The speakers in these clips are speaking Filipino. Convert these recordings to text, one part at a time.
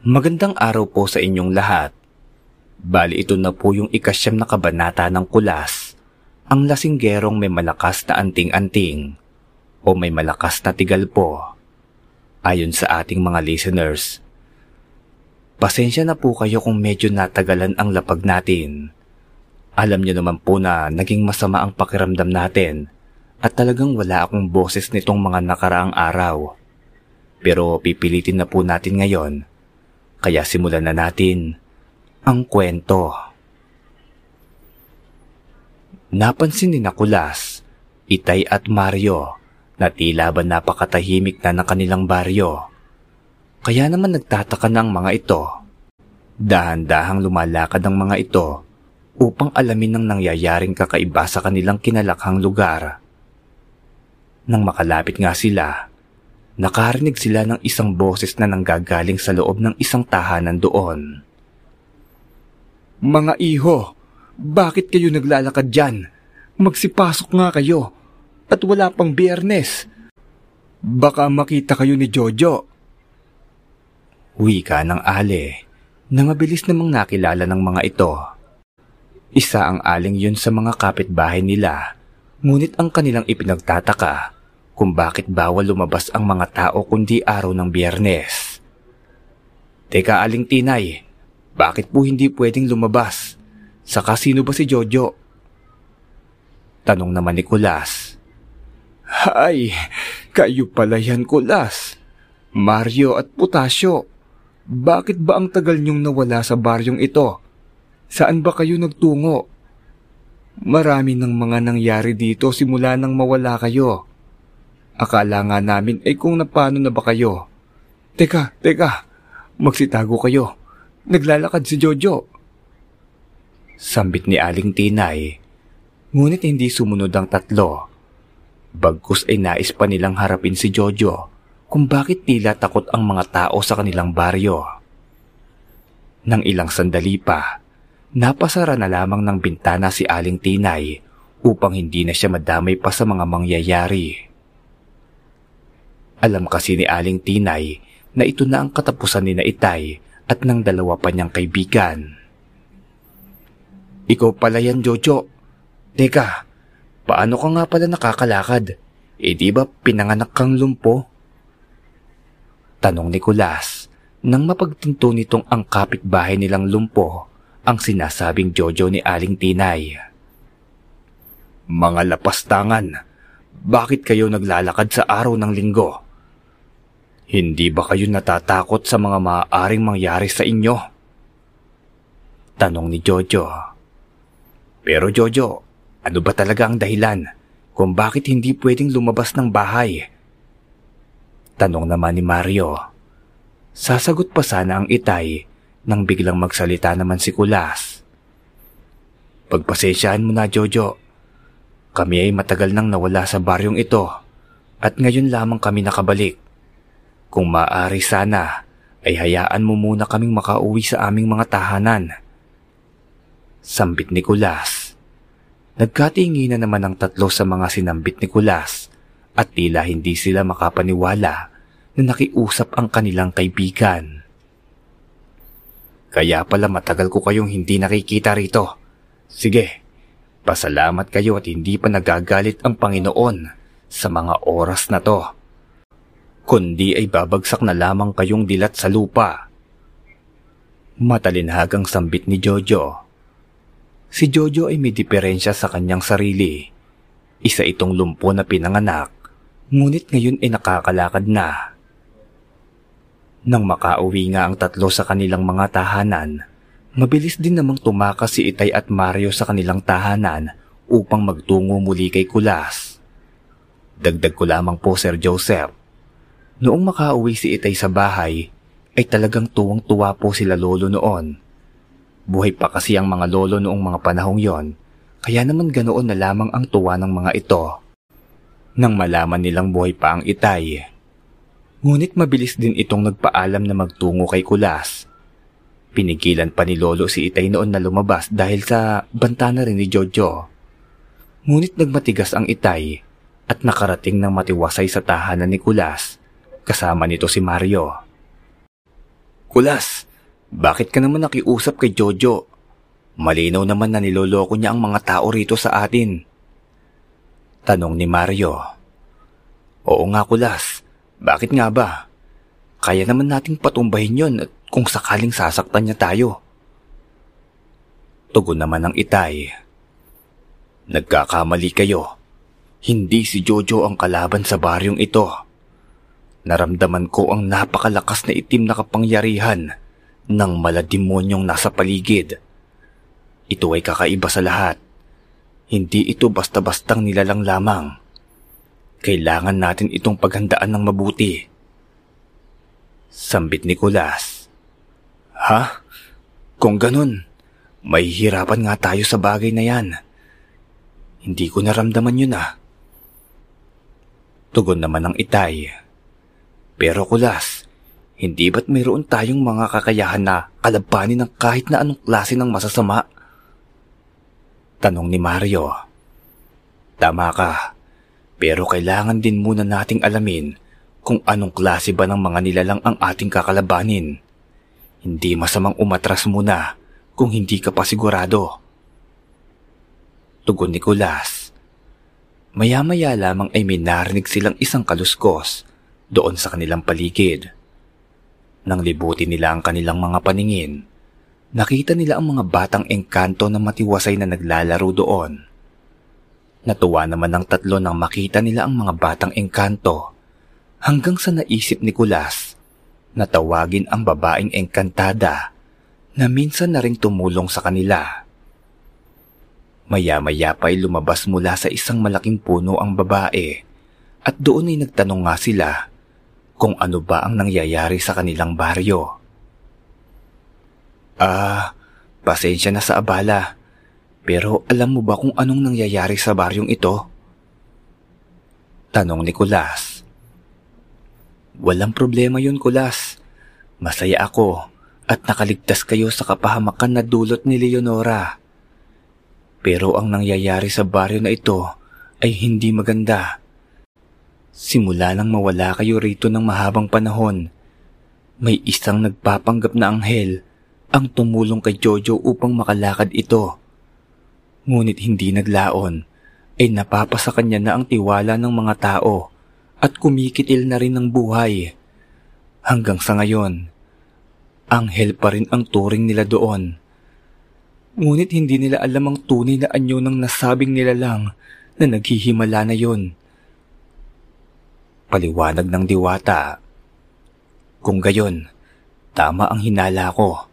Magandang araw po sa inyong lahat. Bali ito na po yung ikasyam na kabanata ng kulas. Ang lasinggerong may malakas na anting-anting o may malakas na tigal po. Ayon sa ating mga listeners. Pasensya na po kayo kung medyo natagalan ang lapag natin. Alam niyo naman po na naging masama ang pakiramdam natin at talagang wala akong boses nitong mga nakaraang araw. Pero pipilitin na po natin ngayon kaya simulan na natin ang kwento. Napansin ni Nakulas, Itay at Mario na tila ba napakatahimik na ng kanilang baryo. Kaya naman nagtataka ng mga ito. Dahan-dahang lumalakad ang mga ito upang alamin ng nangyayaring kakaiba sa kanilang kinalakhang lugar. Nang makalapit nga sila, nakarinig sila ng isang boses na nanggagaling sa loob ng isang tahanan doon. Mga iho, bakit kayo naglalakad dyan? Magsipasok nga kayo. At wala pang biyernes. Baka makita kayo ni Jojo. Wika ng ale na mabilis namang nakilala ng mga ito. Isa ang aling yun sa mga kapitbahay nila, ngunit ang kanilang ipinagtataka kung bakit bawal lumabas ang mga tao kundi araw ng biyernes. Teka aling tinay, bakit po hindi pwedeng lumabas? Saka sino ba si Jojo? Tanong naman ni Kulas. Hay, kayo pala yan Kulas. Mario at Putasyo. Bakit ba ang tagal niyong nawala sa baryong ito? Saan ba kayo nagtungo? Marami ng mga nangyari dito simula nang mawala kayo. Akala nga namin ay kung napano na ba kayo. Teka, teka, magsitago kayo. Naglalakad si Jojo. Sambit ni Aling Tinay. Ngunit hindi sumunod ang tatlo. Bagkus ay nais pa nilang harapin si Jojo kung bakit tila takot ang mga tao sa kanilang baryo. Nang ilang sandali pa, napasara na lamang ng bintana si Aling Tinay upang hindi na siya madamay pa sa mga mangyayari. Alam kasi ni Aling Tinay na ito na ang katapusan ni na Itay at ng dalawa pa niyang kaibigan. Ikaw pala yan, Jojo. Teka, paano ka nga pala nakakalakad? Eh di ba pinanganak kang lumpo? Tanong ni Kulas nang mapagtinto nitong ang kapitbahay nilang lumpo ang sinasabing Jojo ni Aling Tinay. Mga lapastangan, bakit kayo naglalakad sa araw ng linggo? Hindi ba kayo natatakot sa mga maaaring mangyari sa inyo? Tanong ni Jojo. Pero Jojo, ano ba talaga ang dahilan kung bakit hindi pwedeng lumabas ng bahay? Tanong naman ni Mario. Sasagot pa sana ang itay nang biglang magsalita naman si Kulas. Pagpasensyahan mo na Jojo. Kami ay matagal nang nawala sa baryong ito at ngayon lamang kami nakabalik. Kung maaari sana, ay hayaan mo muna kaming makauwi sa aming mga tahanan. Sambit ni Kulas. Nagkatingi na naman ang tatlo sa mga sinambit ni Kulas at tila hindi sila makapaniwala na nakiusap ang kanilang kaibigan. Kaya pala matagal ko kayong hindi nakikita rito. Sige, pasalamat kayo at hindi pa nagagalit ang Panginoon sa mga oras na to kundi ay babagsak na lamang kayong dilat sa lupa. Matalinhagang sambit ni Jojo. Si Jojo ay may diferensya sa kanyang sarili. Isa itong lumpo na pinanganak, ngunit ngayon ay nakakalakad na. Nang makauwi nga ang tatlo sa kanilang mga tahanan, mabilis din namang tumakas si Itay at Mario sa kanilang tahanan upang magtungo muli kay Kulas. Dagdag ko lamang po Sir Joseph, Noong makauwi si Itay sa bahay, ay talagang tuwang-tuwa po sila lolo noon. Buhay pa kasi ang mga lolo noong mga panahong yon, kaya naman ganoon na lamang ang tuwa ng mga ito. Nang malaman nilang buhay pa ang Itay. Ngunit mabilis din itong nagpaalam na magtungo kay Kulas. Pinigilan pa ni Lolo si Itay noon na lumabas dahil sa banta na rin ni Jojo. Ngunit nagmatigas ang Itay at nakarating ng matiwasay sa tahanan ni Kulas Kasama nito si Mario. Kulas, bakit ka naman nakiusap kay Jojo? Malinaw naman na niloloko niya ang mga tao rito sa atin. Tanong ni Mario. Oo nga kulas, bakit nga ba? Kaya naman nating patumbahin yon at kung sakaling sasaktan niya tayo. Tugon naman ng itay. Nagkakamali kayo. Hindi si Jojo ang kalaban sa baryong ito. Naramdaman ko ang napakalakas na itim na kapangyarihan ng malademonyong nasa paligid. Ito ay kakaiba sa lahat. Hindi ito basta-bastang nilalang lamang. Kailangan natin itong paghandaan ng mabuti. Sambit ni Kulas. Ha? Kung ganun, may hirapan nga tayo sa bagay na yan. Hindi ko naramdaman yun ah. Tugon naman ng itay. Pero kulas, hindi ba't mayroon tayong mga kakayahan na kalabanin ng kahit na anong klase ng masasama? Tanong ni Mario. Tama ka, pero kailangan din muna nating alamin kung anong klase ba ng mga nilalang ang ating kakalabanin. Hindi masamang umatras muna kung hindi ka pa sigurado. Tugon ni Kulas. Maya-maya lamang ay may narinig silang isang kaluskos doon sa kanilang paligid. Nang libutin nila ang kanilang mga paningin, nakita nila ang mga batang engkanto na matiwasay na naglalaro doon. Natuwa naman ng tatlo nang makita nila ang mga batang engkanto hanggang sa naisip ni Kulas na tawagin ang babaeng engkantada na minsan na ring tumulong sa kanila. Maya-maya pa ay lumabas mula sa isang malaking puno ang babae at doon ay nagtanong nga sila kung ano ba ang nangyayari sa kanilang baryo. Ah, pasensya na sa abala. Pero alam mo ba kung anong nangyayari sa baryong ito? Tanong ni Kulas. Walang problema yun, Kulas. Masaya ako at nakaligtas kayo sa kapahamakan na dulot ni Leonora. Pero ang nangyayari sa baryo na ito ay hindi maganda. Simula nang mawala kayo rito ng mahabang panahon, may isang nagpapanggap na anghel ang tumulong kay Jojo upang makalakad ito. Ngunit hindi naglaon, ay napapasa kanya na ang tiwala ng mga tao at kumikitil na rin ng buhay. Hanggang sa ngayon, anghel pa rin ang turing nila doon. Ngunit hindi nila alam ang tunay na anyo ng nasabing nila lang na naghihimala na yon. Paliwanag ng diwata. Kung gayon, tama ang hinala ko.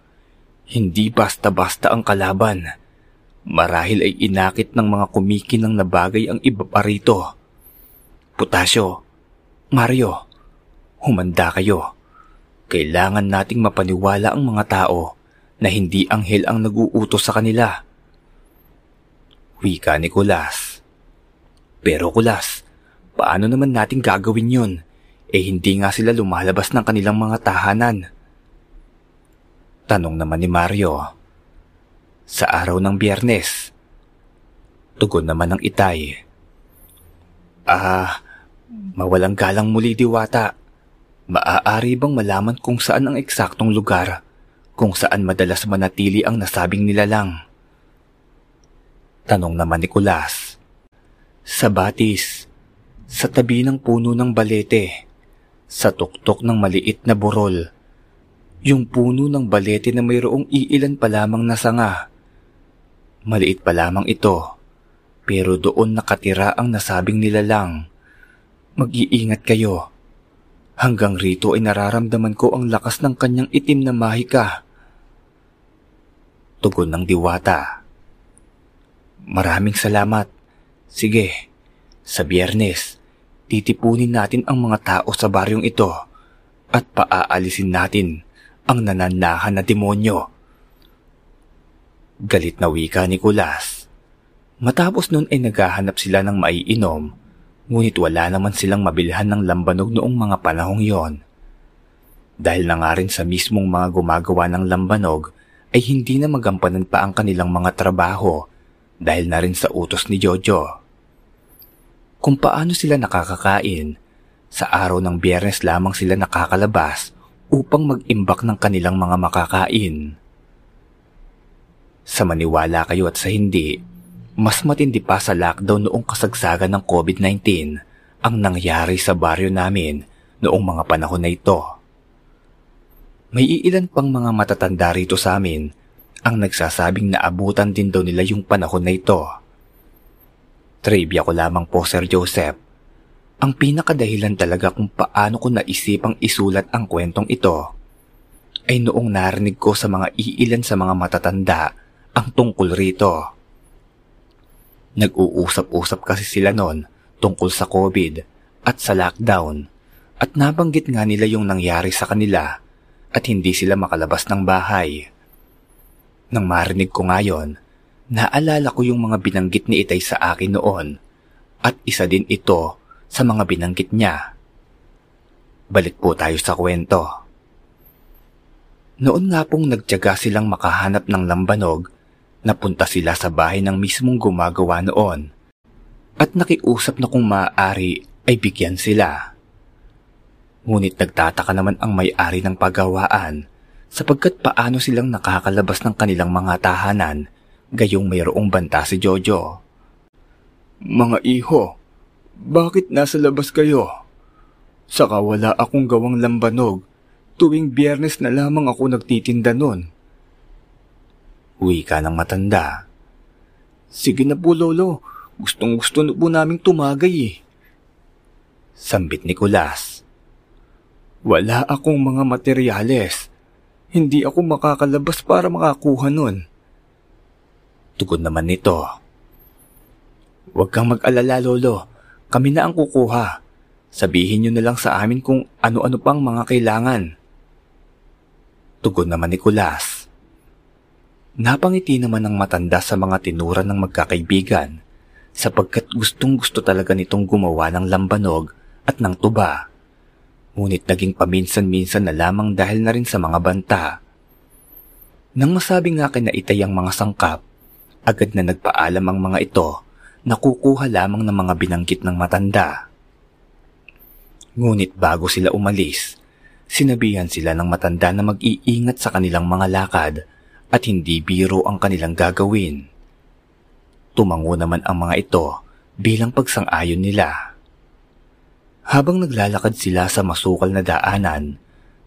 Hindi basta-basta ang kalaban. Marahil ay inakit ng mga kumikinang na bagay ang iba pa rito. Putasyo, Mario, humanda kayo. Kailangan nating mapaniwala ang mga tao na hindi anghel ang nag-uutos sa kanila. Wika ni Kulas. Pero Kulas, Paano naman natin gagawin yun? Eh hindi nga sila lumalabas ng kanilang mga tahanan. Tanong naman ni Mario. Sa araw ng biyernes. Tugon naman ng itay. Ah, mawalang galang muli diwata. Maaari bang malaman kung saan ang eksaktong lugar kung saan madalas manatili ang nasabing nilalang? Tanong naman ni Kulas. Sa batis, sa tabi ng puno ng balete, sa tuktok ng maliit na burol. Yung puno ng balete na mayroong iilan pa lamang na sanga. Maliit pa lamang ito, pero doon nakatira ang nasabing nilalang. Mag-iingat kayo. Hanggang rito ay nararamdaman ko ang lakas ng kanyang itim na mahika. Tugon ng diwata. Maraming salamat. Sige, sa biyernes, titipunin natin ang mga tao sa baryong ito at paaalisin natin ang nananahan na demonyo. Galit na wika ni Kulas. Matapos nun ay naghahanap sila ng maiinom, ngunit wala naman silang mabilhan ng lambanog noong mga panahong yon. Dahil na nga rin sa mismong mga gumagawa ng lambanog ay hindi na magampanan pa ang kanilang mga trabaho dahil na rin sa utos ni Jojo kung paano sila nakakakain. Sa araw ng biyernes lamang sila nakakalabas upang mag-imbak ng kanilang mga makakain. Sa maniwala kayo at sa hindi, mas matindi pa sa lockdown noong kasagsagan ng COVID-19 ang nangyari sa baryo namin noong mga panahon na ito. May iilan pang mga matatanda rito sa amin ang nagsasabing naabutan din daw nila yung panahon na ito. Trivia ko lamang po Sir Joseph. Ang pinakadahilan talaga kung paano ko naisipang isulat ang kwentong ito ay noong narinig ko sa mga iilan sa mga matatanda ang tungkol rito. Nag-uusap-usap kasi sila noon tungkol sa COVID at sa lockdown at nabanggit nga nila yung nangyari sa kanila at hindi sila makalabas ng bahay. Nang marinig ko ngayon, naalala ko yung mga binanggit ni Itay sa akin noon at isa din ito sa mga binanggit niya. Balik po tayo sa kwento. Noon nga pong nagtyaga silang makahanap ng lambanog, napunta sila sa bahay ng mismong gumagawa noon at nakiusap na kung maaari ay bigyan sila. Ngunit nagtataka naman ang may-ari ng pagawaan sapagkat paano silang nakakalabas ng kanilang mga tahanan gayong mayroong banta si Jojo. Mga iho, bakit nasa labas kayo? Saka wala akong gawang lambanog. Tuwing biyernes na lamang ako nagtitinda nun. Uwi ka ng matanda. Sige na po, Lolo. Gustong gusto na po naming tumagay eh. Sambit ni Kulas. Wala akong mga materyales. Hindi ako makakalabas para makakuha nun. Tugon naman nito. Huwag kang mag-alala, Lolo. Kami na ang kukuha. Sabihin nyo na lang sa amin kung ano-ano pang mga kailangan. Tugon naman ni Kulas. Napangiti naman ng matanda sa mga tinura ng magkakaibigan sapagkat gustong gusto talaga nitong gumawa ng lambanog at ng tuba ngunit naging paminsan-minsan na lamang dahil na rin sa mga banta. Nang masabi nga kina itay ang mga sangkap, agad na nagpaalam ang mga ito na kukuha lamang ng mga binanggit ng matanda. Ngunit bago sila umalis, sinabihan sila ng matanda na mag-iingat sa kanilang mga lakad at hindi biro ang kanilang gagawin. Tumango naman ang mga ito bilang pagsang-ayon nila. Habang naglalakad sila sa masukal na daanan,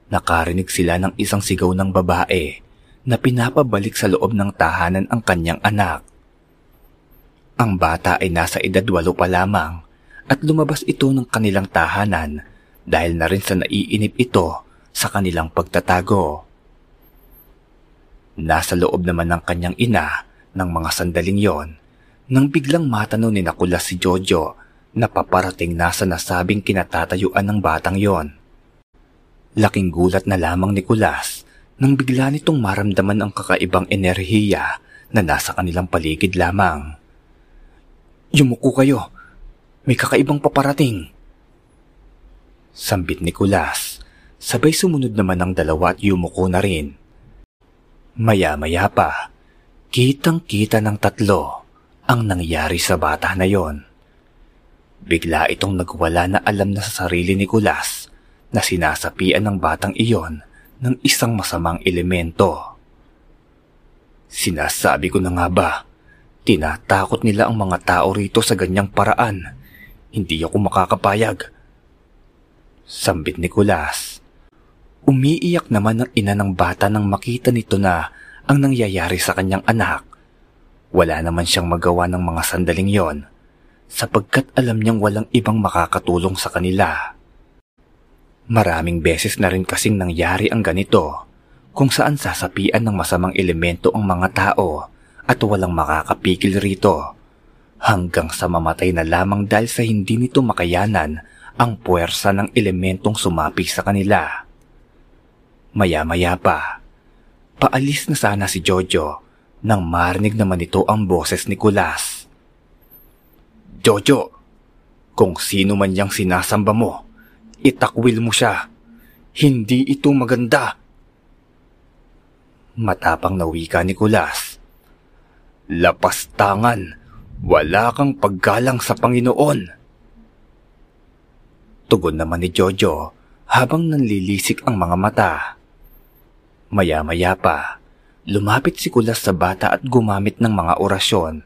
nakarinig sila ng isang sigaw ng babae na pinapabalik sa loob ng tahanan ang kanyang anak. Ang bata ay nasa edad walo pa lamang at lumabas ito ng kanilang tahanan dahil na rin sa naiinip ito sa kanilang pagtatago. Nasa loob naman ng kanyang ina ng mga sandaling yon nang biglang matanaw ni Nakulas si Jojo na paparating na sa nasabing kinatatayuan ng batang yon. Laking gulat na lamang ni Kulas nang bigla nitong maramdaman ang kakaibang enerhiya na nasa kanilang paligid lamang. Yumuko kayo. May kakaibang paparating. Sambit ni Kulas. Sabay sumunod naman ang dalawa at yumuko na rin. Maya-maya pa, kitang-kita ng tatlo ang nangyari sa bata na yon. Bigla itong nagwala na alam na sa sarili ni Kulas na sinasapian ng batang iyon ng isang masamang elemento. Sinasabi ko na nga ba, tinatakot nila ang mga tao rito sa ganyang paraan. Hindi ako makakapayag. Sambit ni Kulas. Umiiyak naman ang ina ng bata nang makita nito na ang nangyayari sa kanyang anak. Wala naman siyang magawa ng mga sandaling yon sapagkat alam niyang walang ibang makakatulong sa kanila. Maraming beses na rin kasing nangyari ang ganito kung saan sasapian ng masamang elemento ang mga tao at walang makakapigil rito hanggang sa mamatay na lamang dahil sa hindi nito makayanan ang puwersa ng elementong sumapi sa kanila. Maya-maya pa, paalis na sana si Jojo nang marinig naman ito ang boses ni Kulas. Jojo, kung sino man yang sinasamba mo, itakwil mo siya. Hindi ito maganda. Matapang na wika ni Kulas. Lapastangan, wala kang paggalang sa Panginoon. Tugon naman ni Jojo habang nanlilisik ang mga mata. Maya-maya pa, lumapit si Kulas sa bata at gumamit ng mga orasyon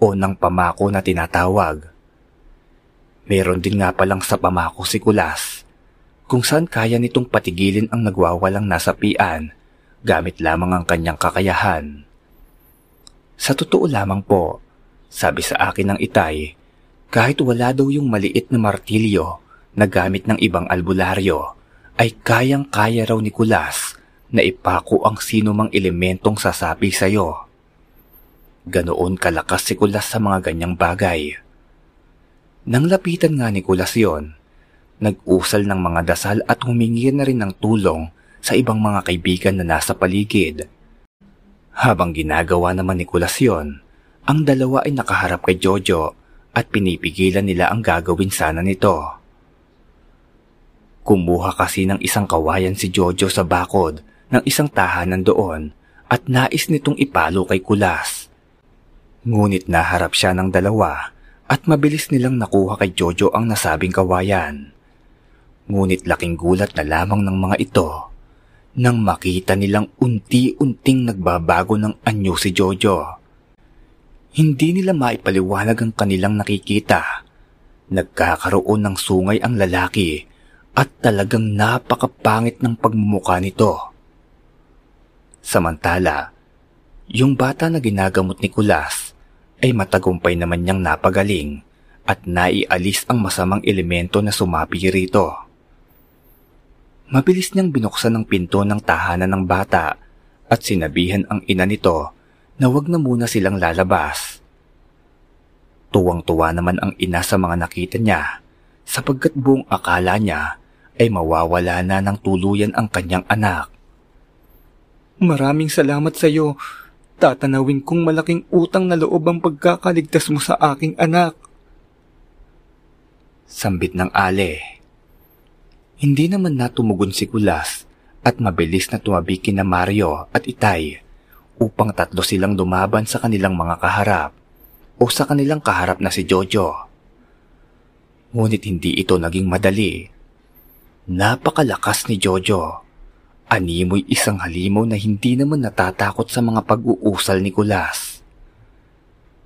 o ng pamako na tinatawag. Meron din nga palang sa pamako si Kulas kung saan kaya nitong patigilin ang nagwawalang nasapian gamit lamang ang kanyang kakayahan. Sa totoo lamang po, sabi sa akin ng itay, kahit wala daw yung maliit na martilyo na gamit ng ibang albularyo, ay kayang-kaya raw ni Kulas na ipako ang sino mang elementong sasabi sa'yo. Ganoon kalakas si Kulas sa mga ganyang bagay. Nang lapitan nga ni Kulas yon, nag-usal ng mga dasal at humingi na rin ng tulong sa ibang mga kaibigan na nasa paligid. Habang ginagawa naman ni Kulas yon, ang dalawa ay nakaharap kay Jojo at pinipigilan nila ang gagawin sana nito. Kumuha kasi ng isang kawayan si Jojo sa bakod ng isang tahanan doon at nais nitong ipalo kay Kulas. Ngunit naharap siya ng dalawa at mabilis nilang nakuha kay Jojo ang nasabing kawayan. Ngunit laking gulat na lamang ng mga ito nang makita nilang unti-unting nagbabago ng anyo si Jojo. Hindi nila maipaliwanag ang kanilang nakikita. Nagkakaroon ng sungay ang lalaki at talagang napakapangit ng pagmumukha nito. Samantala, yung bata na ginagamot ni Kulas ay matagumpay naman niyang napagaling at naialis ang masamang elemento na sumapi rito. Mabilis niyang binuksan ang pinto ng tahanan ng bata at sinabihan ang ina nito na wag na muna silang lalabas. Tuwang-tuwa naman ang ina sa mga nakita niya sapagkat buong akala niya ay mawawala na ng tuluyan ang kanyang anak. Maraming salamat sa iyo. Tatanawin kong malaking utang na loob ang pagkakaligtas mo sa aking anak. Sambit ng ale. Hindi naman natumugon si Kulas at mabilis na tumabi kina Mario at Itay upang tatlo silang dumaban sa kanilang mga kaharap o sa kanilang kaharap na si Jojo. Ngunit hindi ito naging madali. Napakalakas ni Jojo. Animoy isang halimaw na hindi naman natatakot sa mga pag-uusal ni Kulas.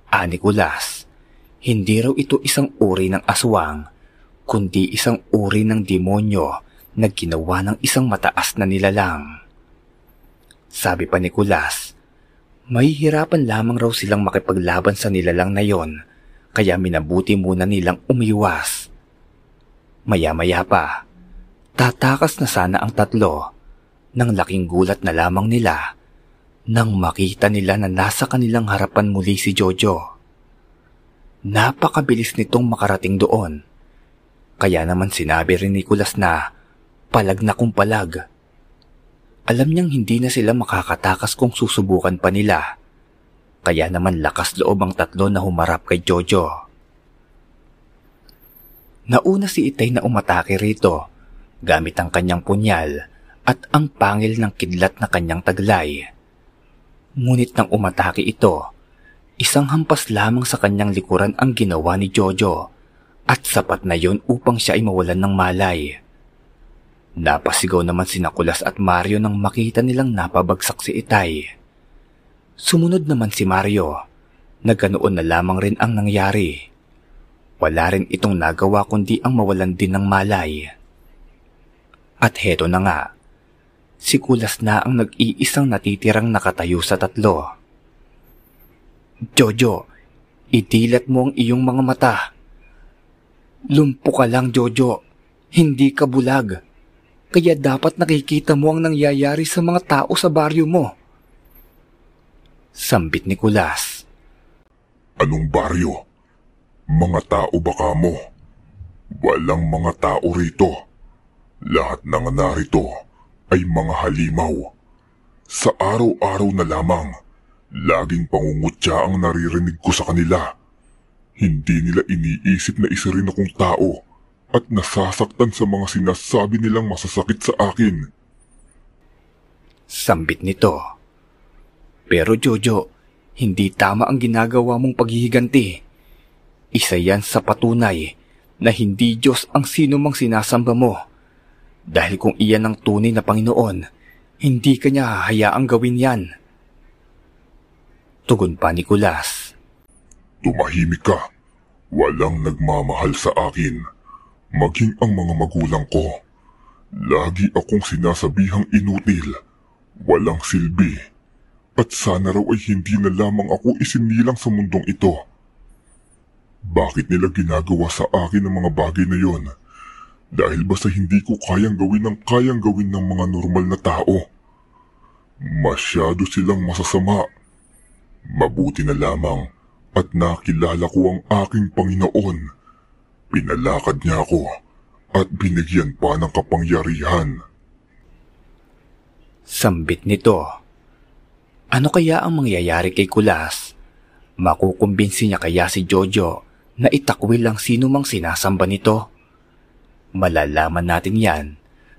Ah, Kulas, hindi raw ito isang uri ng aswang, kundi isang uri ng demonyo na ginawa ng isang mataas na nilalang. Sabi pa ni Kulas, Mahihirapan lamang raw silang makipaglaban sa nilalang na yon, kaya minabuti muna nilang umiwas. Maya-maya pa, tatakas na sana ang tatlo nang laking gulat na lamang nila nang makita nila na nasa kanilang harapan muli si Jojo. Napakabilis nitong makarating doon. Kaya naman sinabi rin ni Kulas na palag na kung palag alam niyang hindi na sila makakatakas kung susubukan pa nila. Kaya naman lakas loob ang tatlo na humarap kay Jojo. Nauna si Itay na umatake rito gamit ang kanyang punyal at ang pangil ng kidlat na kanyang taglay. Ngunit nang umatake ito, isang hampas lamang sa kanyang likuran ang ginawa ni Jojo at sapat na yon upang siya ay mawalan ng malay. Napasigaw naman si Nakulas at Mario nang makita nilang napabagsak si Itay. Sumunod naman si Mario. Nagkanoon na lamang rin ang nangyari. Wala rin itong nagawa kundi ang mawalan din ng malay. At heto na nga, si Kulas na ang nag-iisang natitirang nakatayo sa tatlo. Jojo, itilat mo ang iyong mga mata. Lumpo ka lang, Jojo. Hindi ka bulag. Kaya dapat nakikita mo ang nangyayari sa mga tao sa baryo mo. Sambit ni Kulas. Anong baryo? Mga tao baka mo? Walang mga tao rito. Lahat ng narito ay mga halimaw. Sa araw-araw na lamang, laging pangungutya ang naririnig ko sa kanila. Hindi nila iniisip na isa rin akong tao at nasasaktan sa mga sinasabi nilang masasakit sa akin. Sambit nito. Pero Jojo, hindi tama ang ginagawa mong paghihiganti. Isa yan sa patunay na hindi Diyos ang sino mang sinasamba mo. Dahil kung iyan ang tunay na Panginoon, hindi kanya hahayaang gawin yan. Tugon pa ni Kulas. Tumahimik ka. Walang nagmamahal sa akin. Maging ang mga magulang ko. Lagi akong sinasabihang inutil. Walang silbi. At sana raw ay hindi na lamang ako isinilang sa mundong ito. Bakit nila ginagawa sa akin ang mga bagay na yon? Dahil ba sa hindi ko kayang gawin ang kayang gawin ng mga normal na tao? Masyado silang masasama. Mabuti na lamang at nakilala ko ang aking Panginoon. Pinalakad niya ako at binigyan pa ng kapangyarihan. Sambit nito. Ano kaya ang mangyayari kay Kulas? Makukumbinsi niya kaya si Jojo na itakwil ang sino mang sinasamba nito? Malalaman natin yan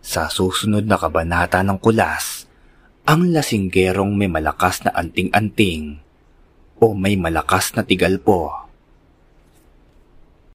sa susunod na kabanata ng Kulas. Ang lasinggerong may malakas na anting-anting o may malakas na tigal po.